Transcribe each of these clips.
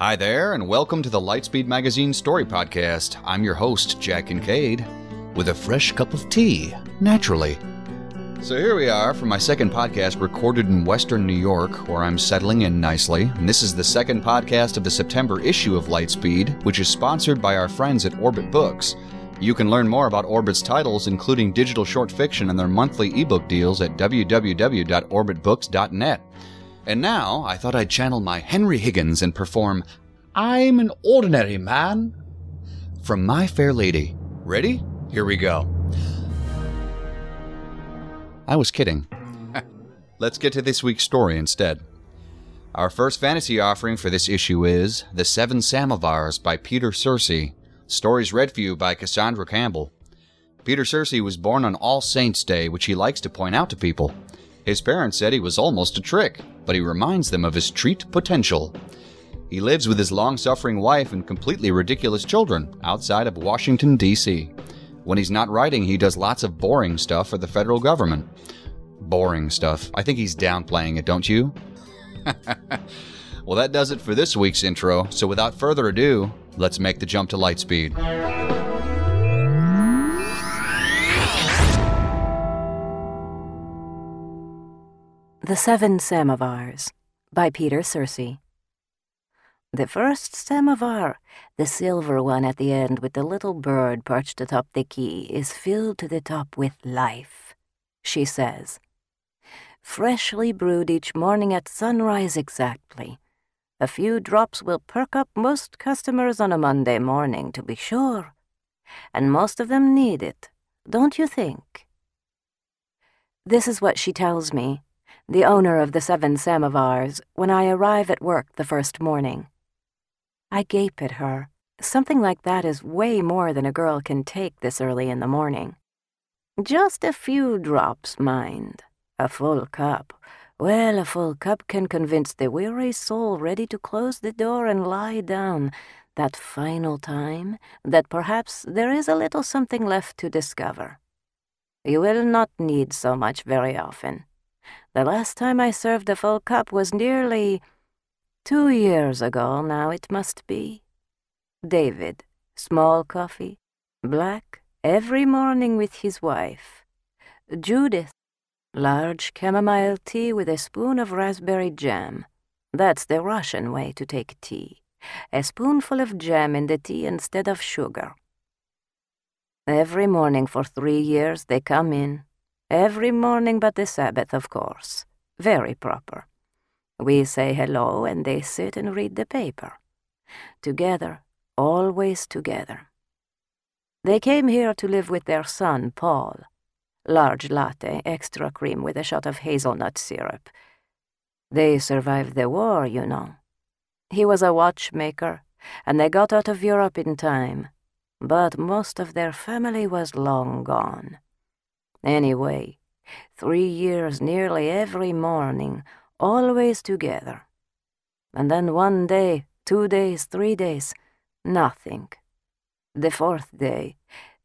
Hi there, and welcome to the Lightspeed Magazine Story Podcast. I'm your host, Jack Kincaid, with a fresh cup of tea, naturally. So here we are for my second podcast recorded in Western New York, where I'm settling in nicely. And this is the second podcast of the September issue of Lightspeed, which is sponsored by our friends at Orbit Books. You can learn more about Orbit's titles, including digital short fiction and their monthly ebook deals at www.orbitbooks.net. And now, I thought I'd channel my Henry Higgins and perform I'm an Ordinary Man from My Fair Lady. Ready? Here we go. I was kidding. Let's get to this week's story instead. Our first fantasy offering for this issue is The Seven Samovars by Peter Sursi. Stories read for you by Cassandra Campbell. Peter Sursi was born on All Saints' Day, which he likes to point out to people. His parents said he was almost a trick, but he reminds them of his treat potential. He lives with his long suffering wife and completely ridiculous children outside of Washington, D.C. When he's not writing, he does lots of boring stuff for the federal government. Boring stuff. I think he's downplaying it, don't you? well, that does it for this week's intro, so without further ado, let's make the jump to Lightspeed. The Seven Samovars by Peter Sursi. The first samovar, the silver one at the end with the little bird perched atop the key, is filled to the top with life, she says. Freshly brewed each morning at sunrise exactly. A few drops will perk up most customers on a Monday morning, to be sure. And most of them need it, don't you think? This is what she tells me, the owner of the Seven Samovars, when I arrive at work the first morning. I gape at her. Something like that is way more than a girl can take this early in the morning. Just a few drops, mind. A full cup. Well, a full cup can convince the weary soul ready to close the door and lie down that final time that perhaps there is a little something left to discover. You will not need so much very often. The last time I served a full cup was nearly two years ago now it must be. David, small coffee, black, every morning with his wife. Judith, large chamomile tea with a spoon of raspberry jam. That's the Russian way to take tea. A spoonful of jam in the tea instead of sugar. Every morning for three years they come in. Every morning but the Sabbath, of course. Very proper. We say hello and they sit and read the paper. Together, always together. They came here to live with their son, Paul. Large latte, extra cream with a shot of hazelnut syrup. They survived the war, you know. He was a watchmaker, and they got out of Europe in time, but most of their family was long gone. Anyway, three years nearly every morning, always together. And then one day, two days, three days, nothing. The fourth day,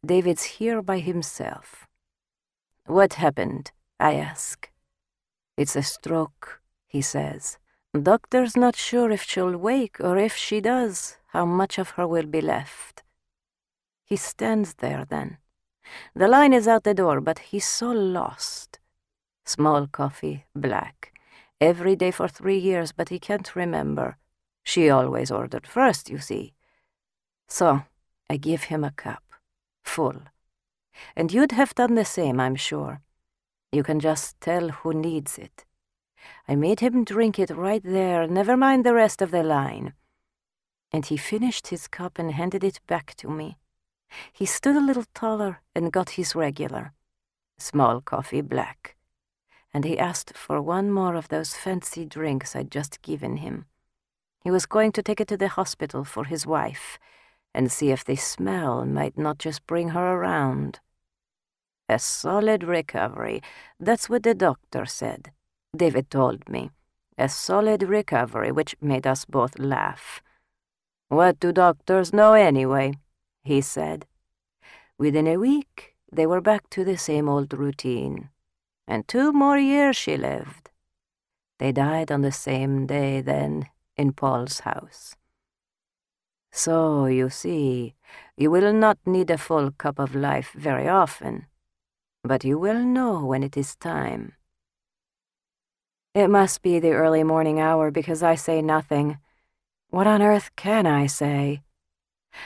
David's here by himself. What happened? I ask. It's a stroke, he says. Doctor's not sure if she'll wake or if she does, how much of her will be left. He stands there then. The line is out the door, but he's so lost. Small coffee, black. Every day for three years, but he can't remember. She always ordered first, you see. So I give him a cup, full. And you'd have done the same, I'm sure. You can just tell who needs it. I made him drink it right there, never mind the rest of the line. And he finished his cup and handed it back to me. He stood a little taller and got his regular. Small coffee, black. And he asked for one more of those fancy drinks I'd just given him. He was going to take it to the hospital for his wife and see if the smell might not just bring her around. A solid recovery, that's what the doctor said. David told me. A solid recovery, which made us both laugh. What do doctors know anyway? He said. Within a week, they were back to the same old routine. And two more years she lived. They died on the same day then in Paul's house. So, you see, you will not need a full cup of life very often, but you will know when it is time. It must be the early morning hour because I say nothing. What on earth can I say?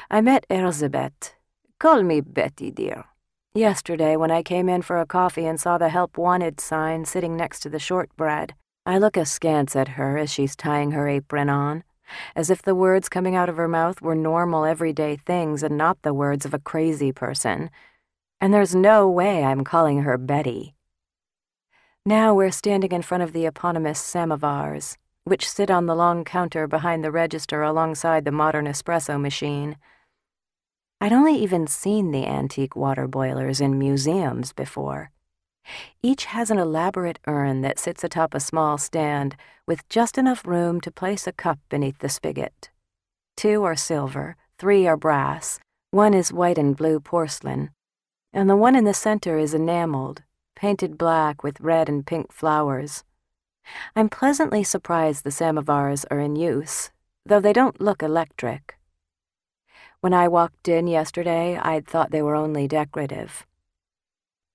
I met Erzsébet. Call me Betty, dear. Yesterday, when I came in for a coffee and saw the Help Wanted sign sitting next to the shortbread, I look askance at her as she's tying her apron on, as if the words coming out of her mouth were normal, everyday things and not the words of a crazy person. And there's no way I'm calling her Betty. Now we're standing in front of the eponymous samovars, which sit on the long counter behind the register alongside the modern espresso machine. I'd only even seen the antique water boilers in museums before. Each has an elaborate urn that sits atop a small stand with just enough room to place a cup beneath the spigot. Two are silver, three are brass, one is white and blue porcelain, and the one in the center is enameled, painted black with red and pink flowers. I'm pleasantly surprised the samovars are in use, though they don't look electric. When I walked in yesterday, I'd thought they were only decorative.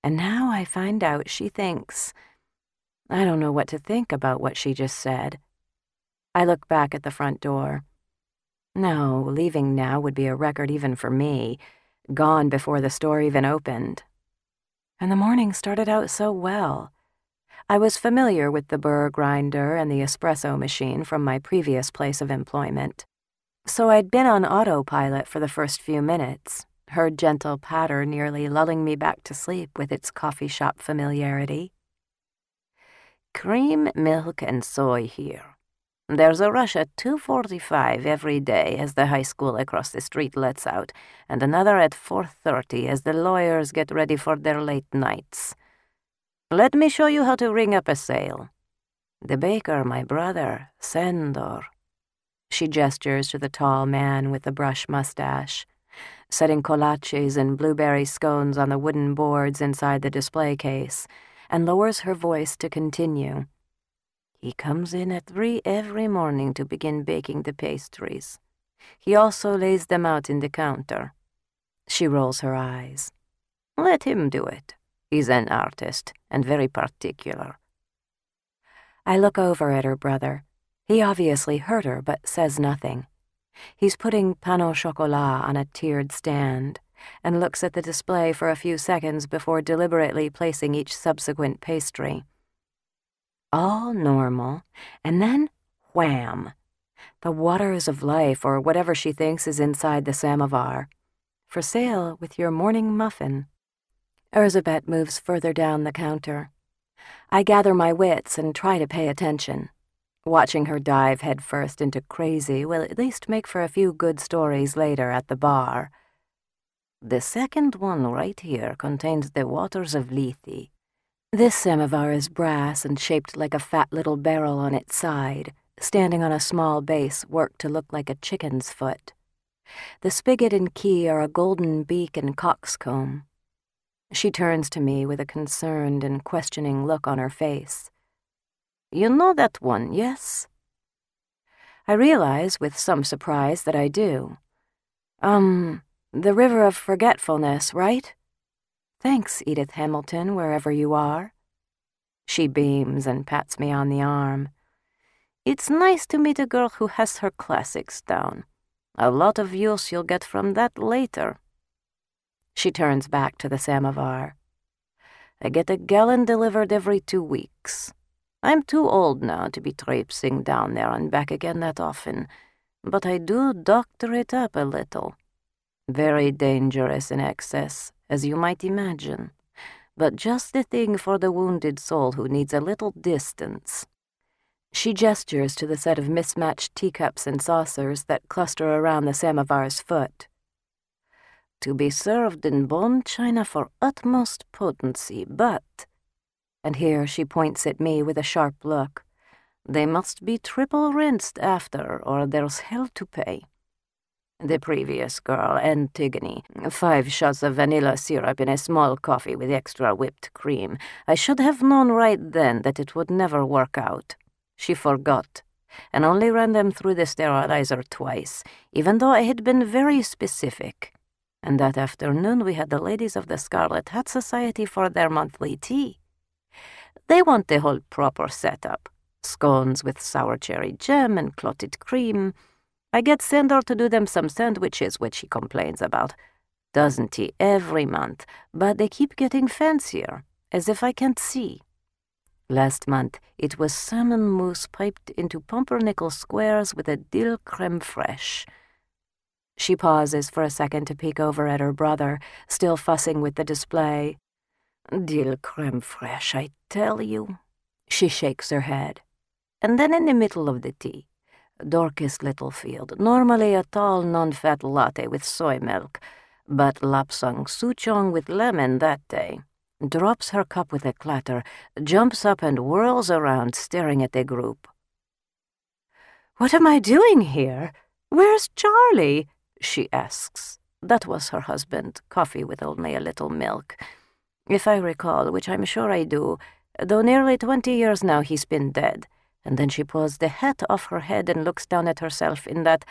And now I find out she thinks. I don't know what to think about what she just said. I look back at the front door. No, leaving now would be a record even for me, gone before the store even opened and the morning started out so well. I was familiar with the burr grinder and the espresso machine from my previous place of employment. So I'd been on autopilot for the first few minutes, heard gentle patter nearly lulling me back to sleep with its coffee shop familiarity. Cream, milk, and soy here. There's a rush at 2.45 every day as the high school across the street lets out, and another at 4.30 as the lawyers get ready for their late nights. Let me show you how to ring up a sale. The baker, my brother, Sandor. She gestures to the tall man with the brush mustache, setting kolaches and blueberry scones on the wooden boards inside the display case, and lowers her voice to continue. He comes in at three every morning to begin baking the pastries. He also lays them out in the counter. She rolls her eyes. Let him do it. He's an artist and very particular. I look over at her brother. He obviously heard her but says nothing. He's putting pain au chocolat on a tiered stand and looks at the display for a few seconds before deliberately placing each subsequent pastry all normal, and then wham! The waters of life, or whatever she thinks is inside the samovar. For sale with your morning muffin. Erzsébet moves further down the counter. I gather my wits and try to pay attention. Watching her dive headfirst into crazy will at least make for a few good stories later at the bar. The second one right here contains the waters of Lethe, this samovar is brass and shaped like a fat little barrel on its side, standing on a small base worked to look like a chicken's foot. The spigot and key are a golden beak and coxcomb. She turns to me with a concerned and questioning look on her face. You know that one, yes? I realize, with some surprise, that I do. Um, the River of Forgetfulness, right? Thanks, Edith Hamilton, wherever you are. She beams and pats me on the arm. It's nice to meet a girl who has her classics down. A lot of use you'll get from that later. She turns back to the samovar. I get a gallon delivered every two weeks. I'm too old now to be traipsing down there and back again that often, but I do doctor it up a little. Very dangerous in excess, as you might imagine, but just the thing for the wounded soul who needs a little distance. She gestures to the set of mismatched teacups and saucers that cluster around the samovar's foot. To be served in bone china for utmost potency, but, and here she points at me with a sharp look, they must be triple rinsed after, or there's hell to pay. The previous girl, Antigone, five shots of vanilla syrup in a small coffee with extra whipped cream. I should have known right then that it would never work out. She forgot, and only ran them through the sterilizer twice, even though I had been very specific. And that afternoon we had the ladies of the Scarlet Hat Society for their monthly tea. They want the whole proper setup scones with sour cherry jam and clotted cream. I get Sandor to do them some sandwiches, which he complains about. Doesn't he every month? But they keep getting fancier, as if I can't see. Last month, it was salmon mousse piped into pumpernickel squares with a dill creme fraiche. She pauses for a second to peek over at her brother, still fussing with the display. Dill creme fraiche, I tell you. She shakes her head. And then in the middle of the tea, Dorcas Littlefield, normally a tall non-fat latte with soy milk, but lapsang souchong with lemon that day drops her cup with a clatter, jumps up and whirls around, staring at the group. What am I doing here? Where's Charlie? She asks. That was her husband, coffee with only a little milk. If I recall, which I'm sure I do, though nearly twenty years now he's been dead. And then she pulls the hat off her head and looks down at herself in that,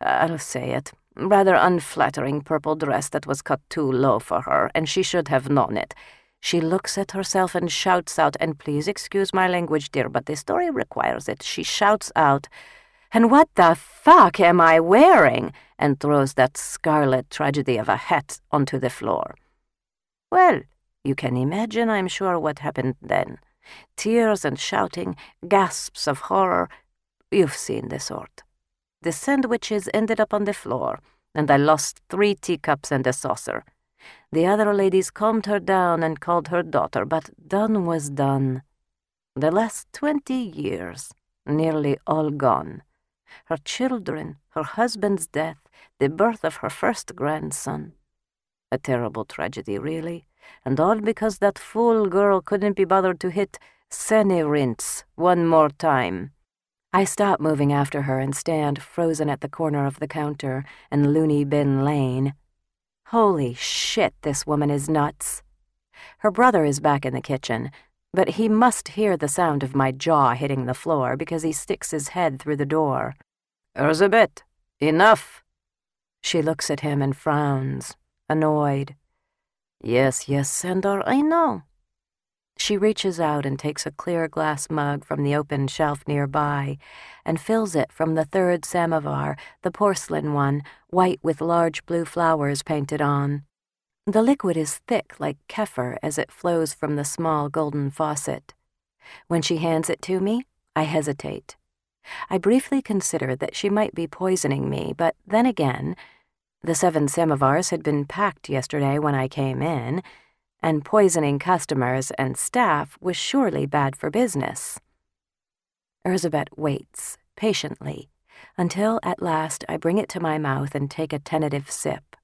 I'll say it, rather unflattering purple dress that was cut too low for her, and she should have known it. She looks at herself and shouts out, and please excuse my language, dear, but the story requires it. She shouts out, And what the fuck am I wearing? And throws that scarlet tragedy of a hat onto the floor. Well, you can imagine, I'm sure, what happened then. Tears and shouting, gasps of horror. You've seen the sort. The sandwiches ended up on the floor, and I lost three teacups and a saucer. The other ladies calmed her down and called her daughter, but done was done. The last twenty years, nearly all gone. Her children, her husband's death, the birth of her first grandson. A terrible tragedy, really, and all because that fool girl couldn't be bothered to hit Sene rinse one more time. I stop moving after her and stand frozen at the corner of the counter in Looney Bin Lane, Holy shit, this woman is nuts. Her brother is back in the kitchen, but he must hear the sound of my jaw hitting the floor because he sticks his head through the door. Erzsébet, enough. She looks at him and frowns, annoyed. Yes, yes, Sandor, I know. She reaches out and takes a clear glass mug from the open shelf nearby and fills it from the third samovar, the porcelain one, white with large blue flowers painted on. The liquid is thick like kefir as it flows from the small golden faucet. When she hands it to me, I hesitate. I briefly considered that she might be poisoning me, but then again, the seven samovars had been packed yesterday when I came in, and poisoning customers and staff was surely bad for business. Erzsébet waits, patiently, until at last I bring it to my mouth and take a tentative sip.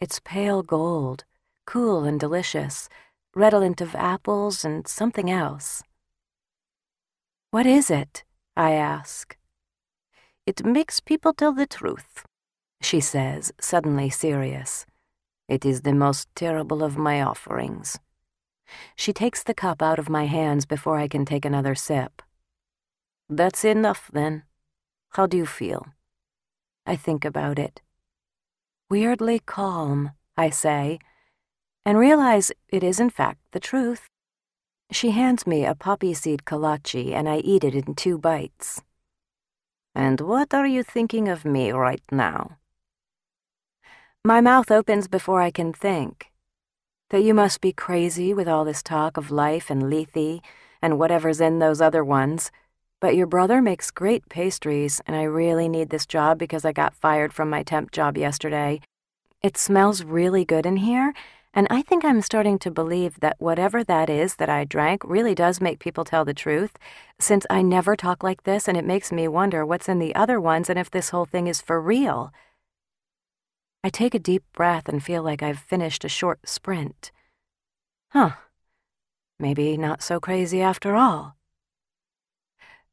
It's pale gold, cool and delicious, redolent of apples and something else. What is it? I ask. It makes people tell the truth, she says, suddenly serious. It is the most terrible of my offerings. She takes the cup out of my hands before I can take another sip. That's enough, then. How do you feel? I think about it. Weirdly calm, I say, and realize it is in fact the truth. She hands me a poppy seed kolache, and I eat it in two bites. And what are you thinking of me right now? My mouth opens before I can think. That you must be crazy with all this talk of life and Lethe and whatever's in those other ones. But your brother makes great pastries, and I really need this job because I got fired from my temp job yesterday. It smells really good in here, and I think I'm starting to believe that whatever that is that I drank really does make people tell the truth, since I never talk like this and it makes me wonder what's in the other ones and if this whole thing is for real. I take a deep breath and feel like I've finished a short sprint. Huh. Maybe not so crazy after all.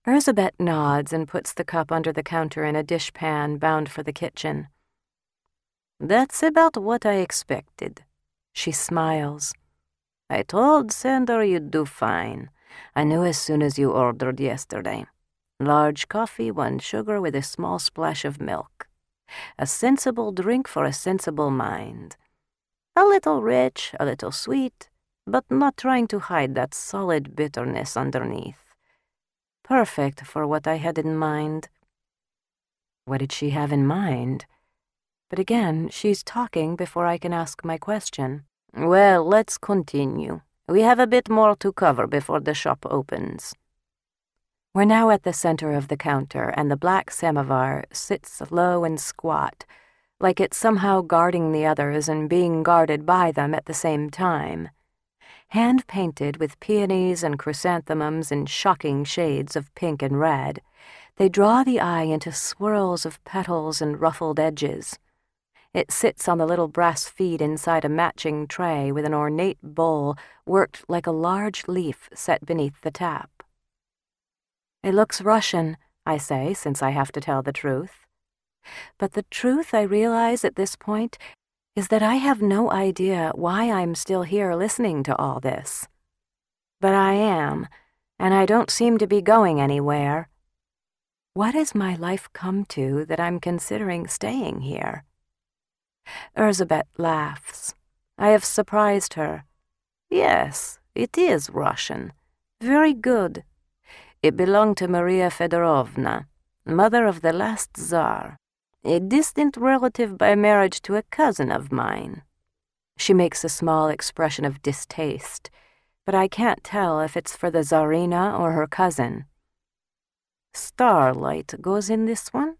Erzsébet nods and puts the cup under the counter in a dishpan bound for the kitchen. That's about what I expected. She smiles. I told Sandor you'd do fine. I knew as soon as you ordered yesterday. Large coffee, one sugar with a small splash of milk. A sensible drink for a sensible mind. A little rich, a little sweet, but not trying to hide that solid bitterness underneath. Perfect for what I had in mind. What did she have in mind? But again, she's talking before I can ask my question. Well, let's continue. We have a bit more to cover before the shop opens. We're now at the center of the counter, and the black samovar sits low and squat, like it's somehow guarding the others and being guarded by them at the same time. Hand painted with peonies and chrysanthemums in shocking shades of pink and red, they draw the eye into swirls of petals and ruffled edges. It sits on the little brass feed inside a matching tray with an ornate bowl worked like a large leaf set beneath the tap. It looks Russian, I say, since I have to tell the truth. But the truth I realize at this point is that I have no idea why I'm still here listening to all this. But I am, and I don't seem to be going anywhere. What has my life come to that I'm considering staying here? Erzsébet laughs. I have surprised her. Yes, it is Russian. Very good. It belonged to Maria Fedorovna, mother of the last Tsar, a distant relative by marriage to a cousin of mine. She makes a small expression of distaste, but I can't tell if it's for the Tsarina or her cousin. Starlight goes in this one?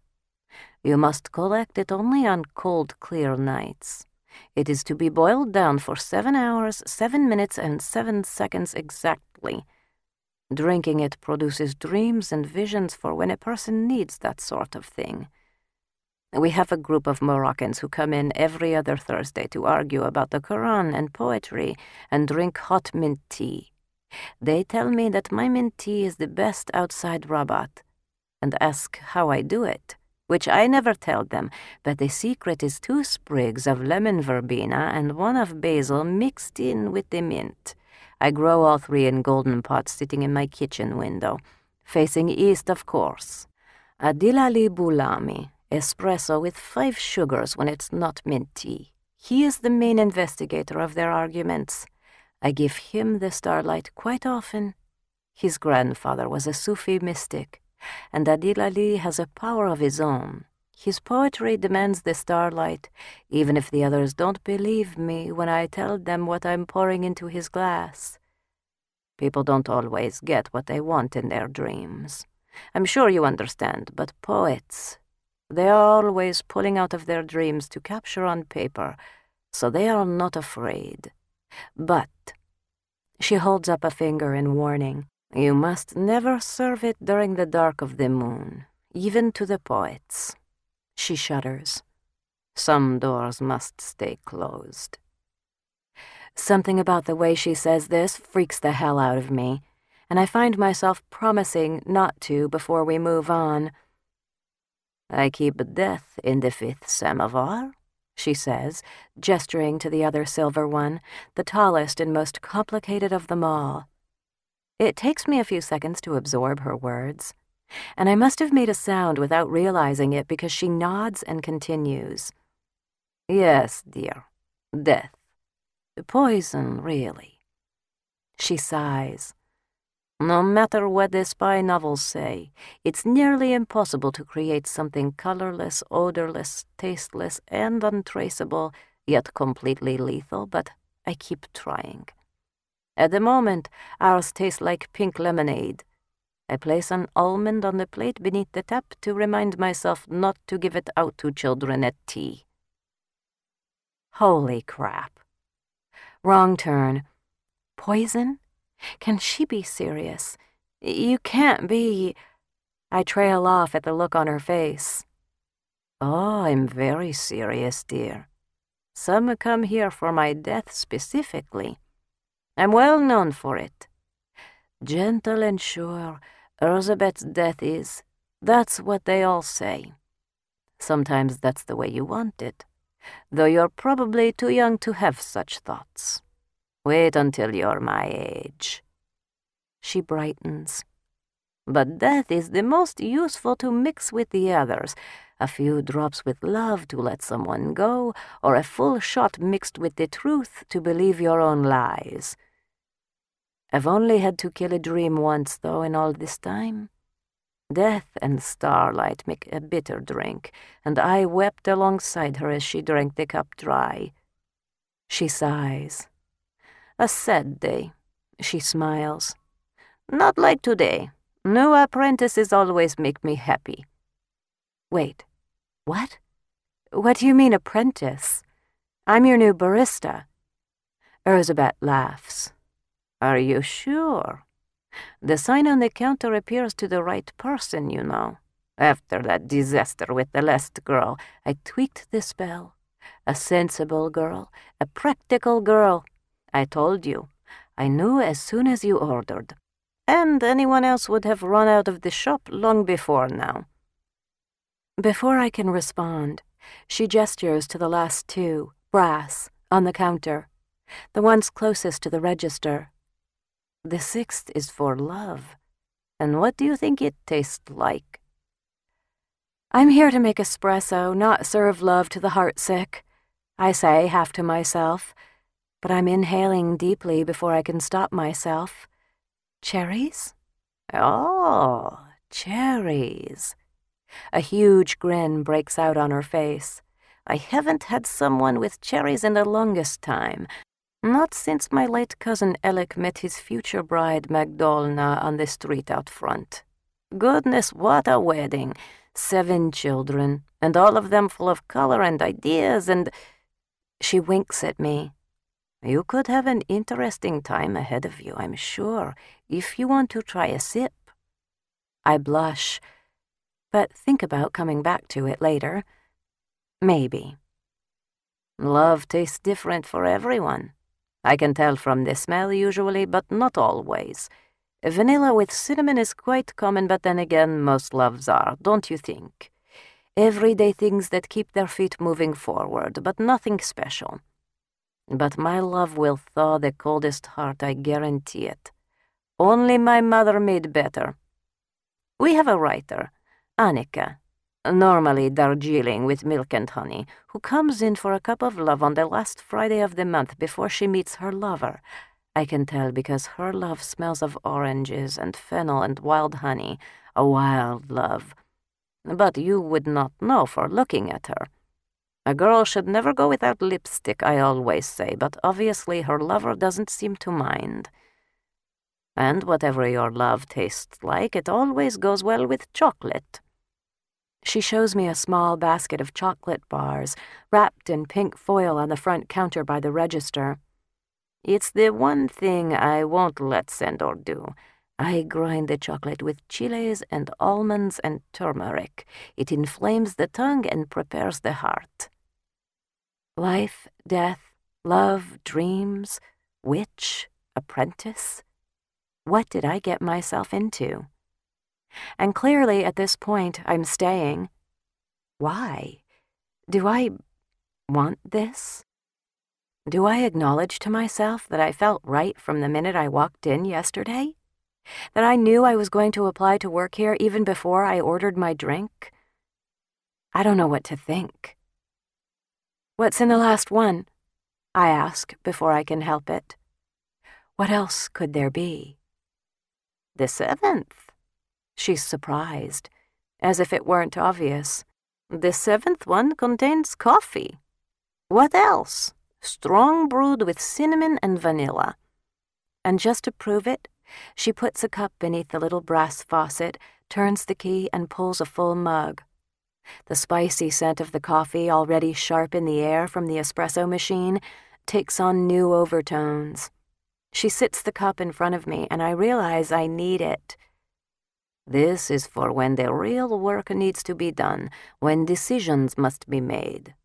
You must collect it only on cold, clear nights. It is to be boiled down for seven hours, seven minutes, and seven seconds exactly. Drinking it produces dreams and visions for when a person needs that sort of thing. We have a group of Moroccans who come in every other Thursday to argue about the Quran and poetry and drink hot mint tea. They tell me that my mint tea is the best outside Rabat and ask how I do it which I never tell them, but the secret is two sprigs of lemon verbena and one of basil mixed in with the mint. I grow all three in golden pots sitting in my kitchen window, facing east, of course. Adilali Bulami, espresso with five sugars when it's not mint tea. He is the main investigator of their arguments. I give him the starlight quite often. His grandfather was a Sufi mystic and Adil Ali has a power of his own. His poetry demands the starlight, even if the others don't believe me when I tell them what I'm pouring into his glass. People don't always get what they want in their dreams. I'm sure you understand, but poets, they are always pulling out of their dreams to capture on paper, so they are not afraid. But, she holds up a finger in warning, you must never serve it during the dark of the moon, even to the poets. She shudders. Some doors must stay closed. Something about the way she says this freaks the hell out of me, and I find myself promising not to before we move on. I keep death in the fifth samovar, she says, gesturing to the other silver one, the tallest and most complicated of them all. It takes me a few seconds to absorb her words, and I must have made a sound without realizing it because she nods and continues. Yes, dear, death—the Poison, really. She sighs. No matter what the spy novels say, it's nearly impossible to create something colorless, odorless, tasteless, and untraceable, yet completely lethal, but I keep trying. At the moment, ours tastes like pink lemonade. I place an almond on the plate beneath the tap to remind myself not to give it out to children at tea. Holy crap. Wrong turn. Poison? Can she be serious? You can't be. I trail off at the look on her face. Oh, I'm very serious, dear. Some come here for my death specifically. I'm well known for it. Gentle and sure, Erzsébet's death is. That's what they all say. Sometimes that's the way you want it, though you're probably too young to have such thoughts. Wait until you're my age. She brightens. But death is the most useful to mix with the others. A few drops with love to let someone go, or a full shot mixed with the truth to believe your own lies. I've only had to kill a dream once, though, in all this time. Death and starlight make a bitter drink, and I wept alongside her as she drank the cup dry. She sighs. A sad day. She smiles. Not like today. New apprentices always make me happy. Wait, what? What do you mean, apprentice? I'm your new barista. Erzsébet laughs. Are you sure? The sign on the counter appears to the right person, you know. After that disaster with the last girl, I tweaked the spell. A sensible girl, a practical girl, I told you. I knew as soon as you ordered. And anyone else would have run out of the shop long before now. Before I can respond, she gestures to the last two, brass, on the counter, the ones closest to the register. The sixth is for love. And what do you think it tastes like? I'm here to make espresso, not serve love to the heartsick, I say, half to myself but I'm inhaling deeply before I can stop myself. Cherries? Oh, cherries. A huge grin breaks out on her face. I haven't had someone with cherries in the longest time. Not since my late cousin Alec met his future bride Magdolna on the street out front. Goodness, what a wedding! Seven children, and all of them full of color and ideas, and. She winks at me, you could have an interesting time ahead of you, I'm sure, if you want to try a sip. I blush, but think about coming back to it later. Maybe. Love tastes different for everyone. I can tell from the smell usually, but not always. Vanilla with cinnamon is quite common, but then again, most loves are, don't you think? Everyday things that keep their feet moving forward, but nothing special. But my love will thaw the coldest heart, I guarantee it. Only my mother made better. We have a writer, Annika, normally Darjeeling with milk and honey, who comes in for a cup of love on the last Friday of the month before she meets her lover. I can tell because her love smells of oranges and fennel and wild honey, a wild love. But you would not know for looking at her. A girl should never go without lipstick, I always say, but obviously her lover doesn't seem to mind. And whatever your love tastes like, it always goes well with chocolate. She shows me a small basket of chocolate bars, wrapped in pink foil on the front counter by the register. It's the one thing I won't let Sandor do. I grind the chocolate with chiles and almonds and turmeric. It inflames the tongue and prepares the heart. Life, death, love, dreams, witch, apprentice. What did I get myself into? And clearly, at this point, I'm staying. Why? Do I want this? Do I acknowledge to myself that I felt right from the minute I walked in yesterday? That I knew I was going to apply to work here even before I ordered my drink? I don't know what to think. What's in the last one? I ask before I can help it. What else could there be? The seventh. She's surprised, as if it weren't obvious. The seventh one contains coffee. What else? Strong brewed with cinnamon and vanilla. And just to prove it, she puts a cup beneath the little brass faucet, turns the key, and pulls a full mug. The spicy scent of the coffee, already sharp in the air from the espresso machine, takes on new overtones. She sits the cup in front of me, and I realize I need it. This is for when the real work needs to be done, when decisions must be made.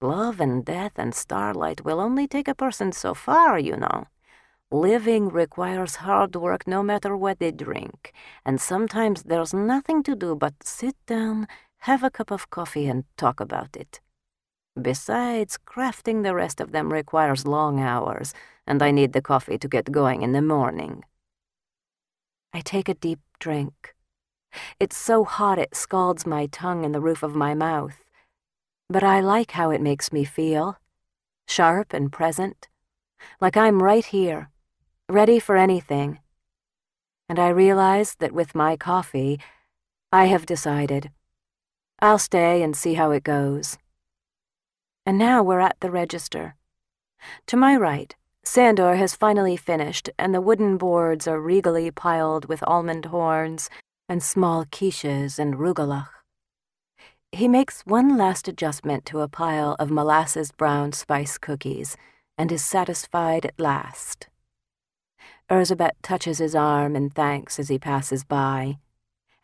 Love and death and starlight will only take a person so far, you know. Living requires hard work no matter what they drink, and sometimes there's nothing to do but sit down, have a cup of coffee, and talk about it. Besides, crafting the rest of them requires long hours, and I need the coffee to get going in the morning. I take a deep drink. It's so hot it scalds my tongue and the roof of my mouth. But I like how it makes me feel sharp and present, like I'm right here, ready for anything. And I realize that with my coffee, I have decided. I'll stay and see how it goes. And now we're at the register. To my right, Sandor has finally finished, and the wooden boards are regally piled with almond horns and small quiches and rugelach. He makes one last adjustment to a pile of molasses brown spice cookies and is satisfied at last. Erzsébet touches his arm in thanks as he passes by,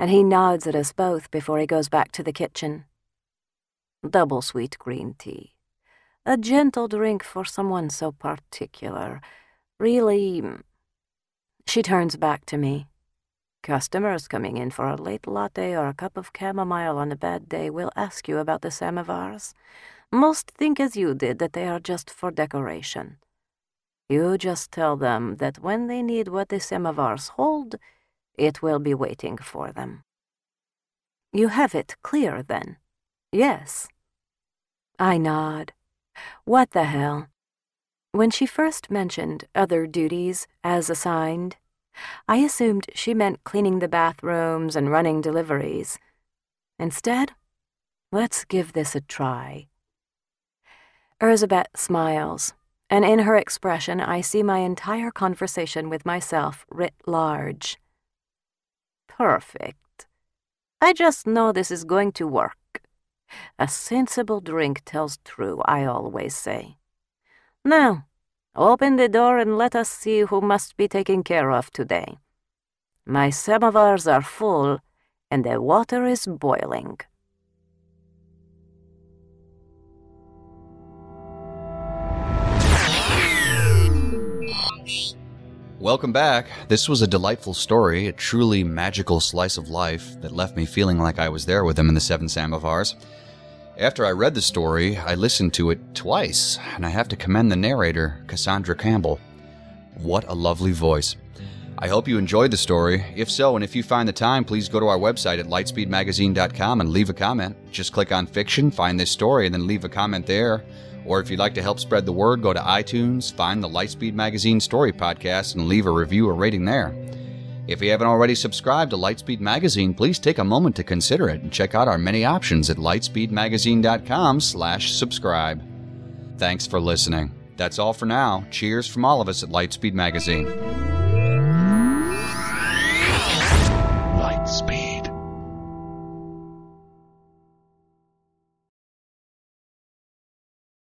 and he nods at us both before he goes back to the kitchen. Double sweet green tea. A gentle drink for someone so particular. Really. Mm. She turns back to me. Customers coming in for a late latte or a cup of chamomile on a bad day will ask you about the samovars. Most think as you did that they are just for decoration. You just tell them that when they need what the samovars hold, it will be waiting for them. You have it clear, then? Yes. I nod. What the hell? When she first mentioned other duties as assigned, I assumed she meant cleaning the bathrooms and running deliveries. Instead, let's give this a try. Erzsébet smiles, and in her expression I see my entire conversation with myself writ large. Perfect. I just know this is going to work. A sensible drink tells true, I always say. Now, Open the door and let us see who must be taken care of today. My samovars are full, and the water is boiling. Welcome back. This was a delightful story, a truly magical slice of life that left me feeling like I was there with them in the Seven Samovars. After I read the story, I listened to it twice, and I have to commend the narrator, Cassandra Campbell. What a lovely voice. I hope you enjoyed the story. If so, and if you find the time, please go to our website at lightspeedmagazine.com and leave a comment. Just click on fiction, find this story, and then leave a comment there. Or if you'd like to help spread the word, go to iTunes, find the Lightspeed Magazine Story Podcast, and leave a review or rating there. If you haven't already subscribed to Lightspeed Magazine, please take a moment to consider it and check out our many options at lightspeedmagazine.com/slash-subscribe. Thanks for listening. That's all for now. Cheers from all of us at Lightspeed Magazine.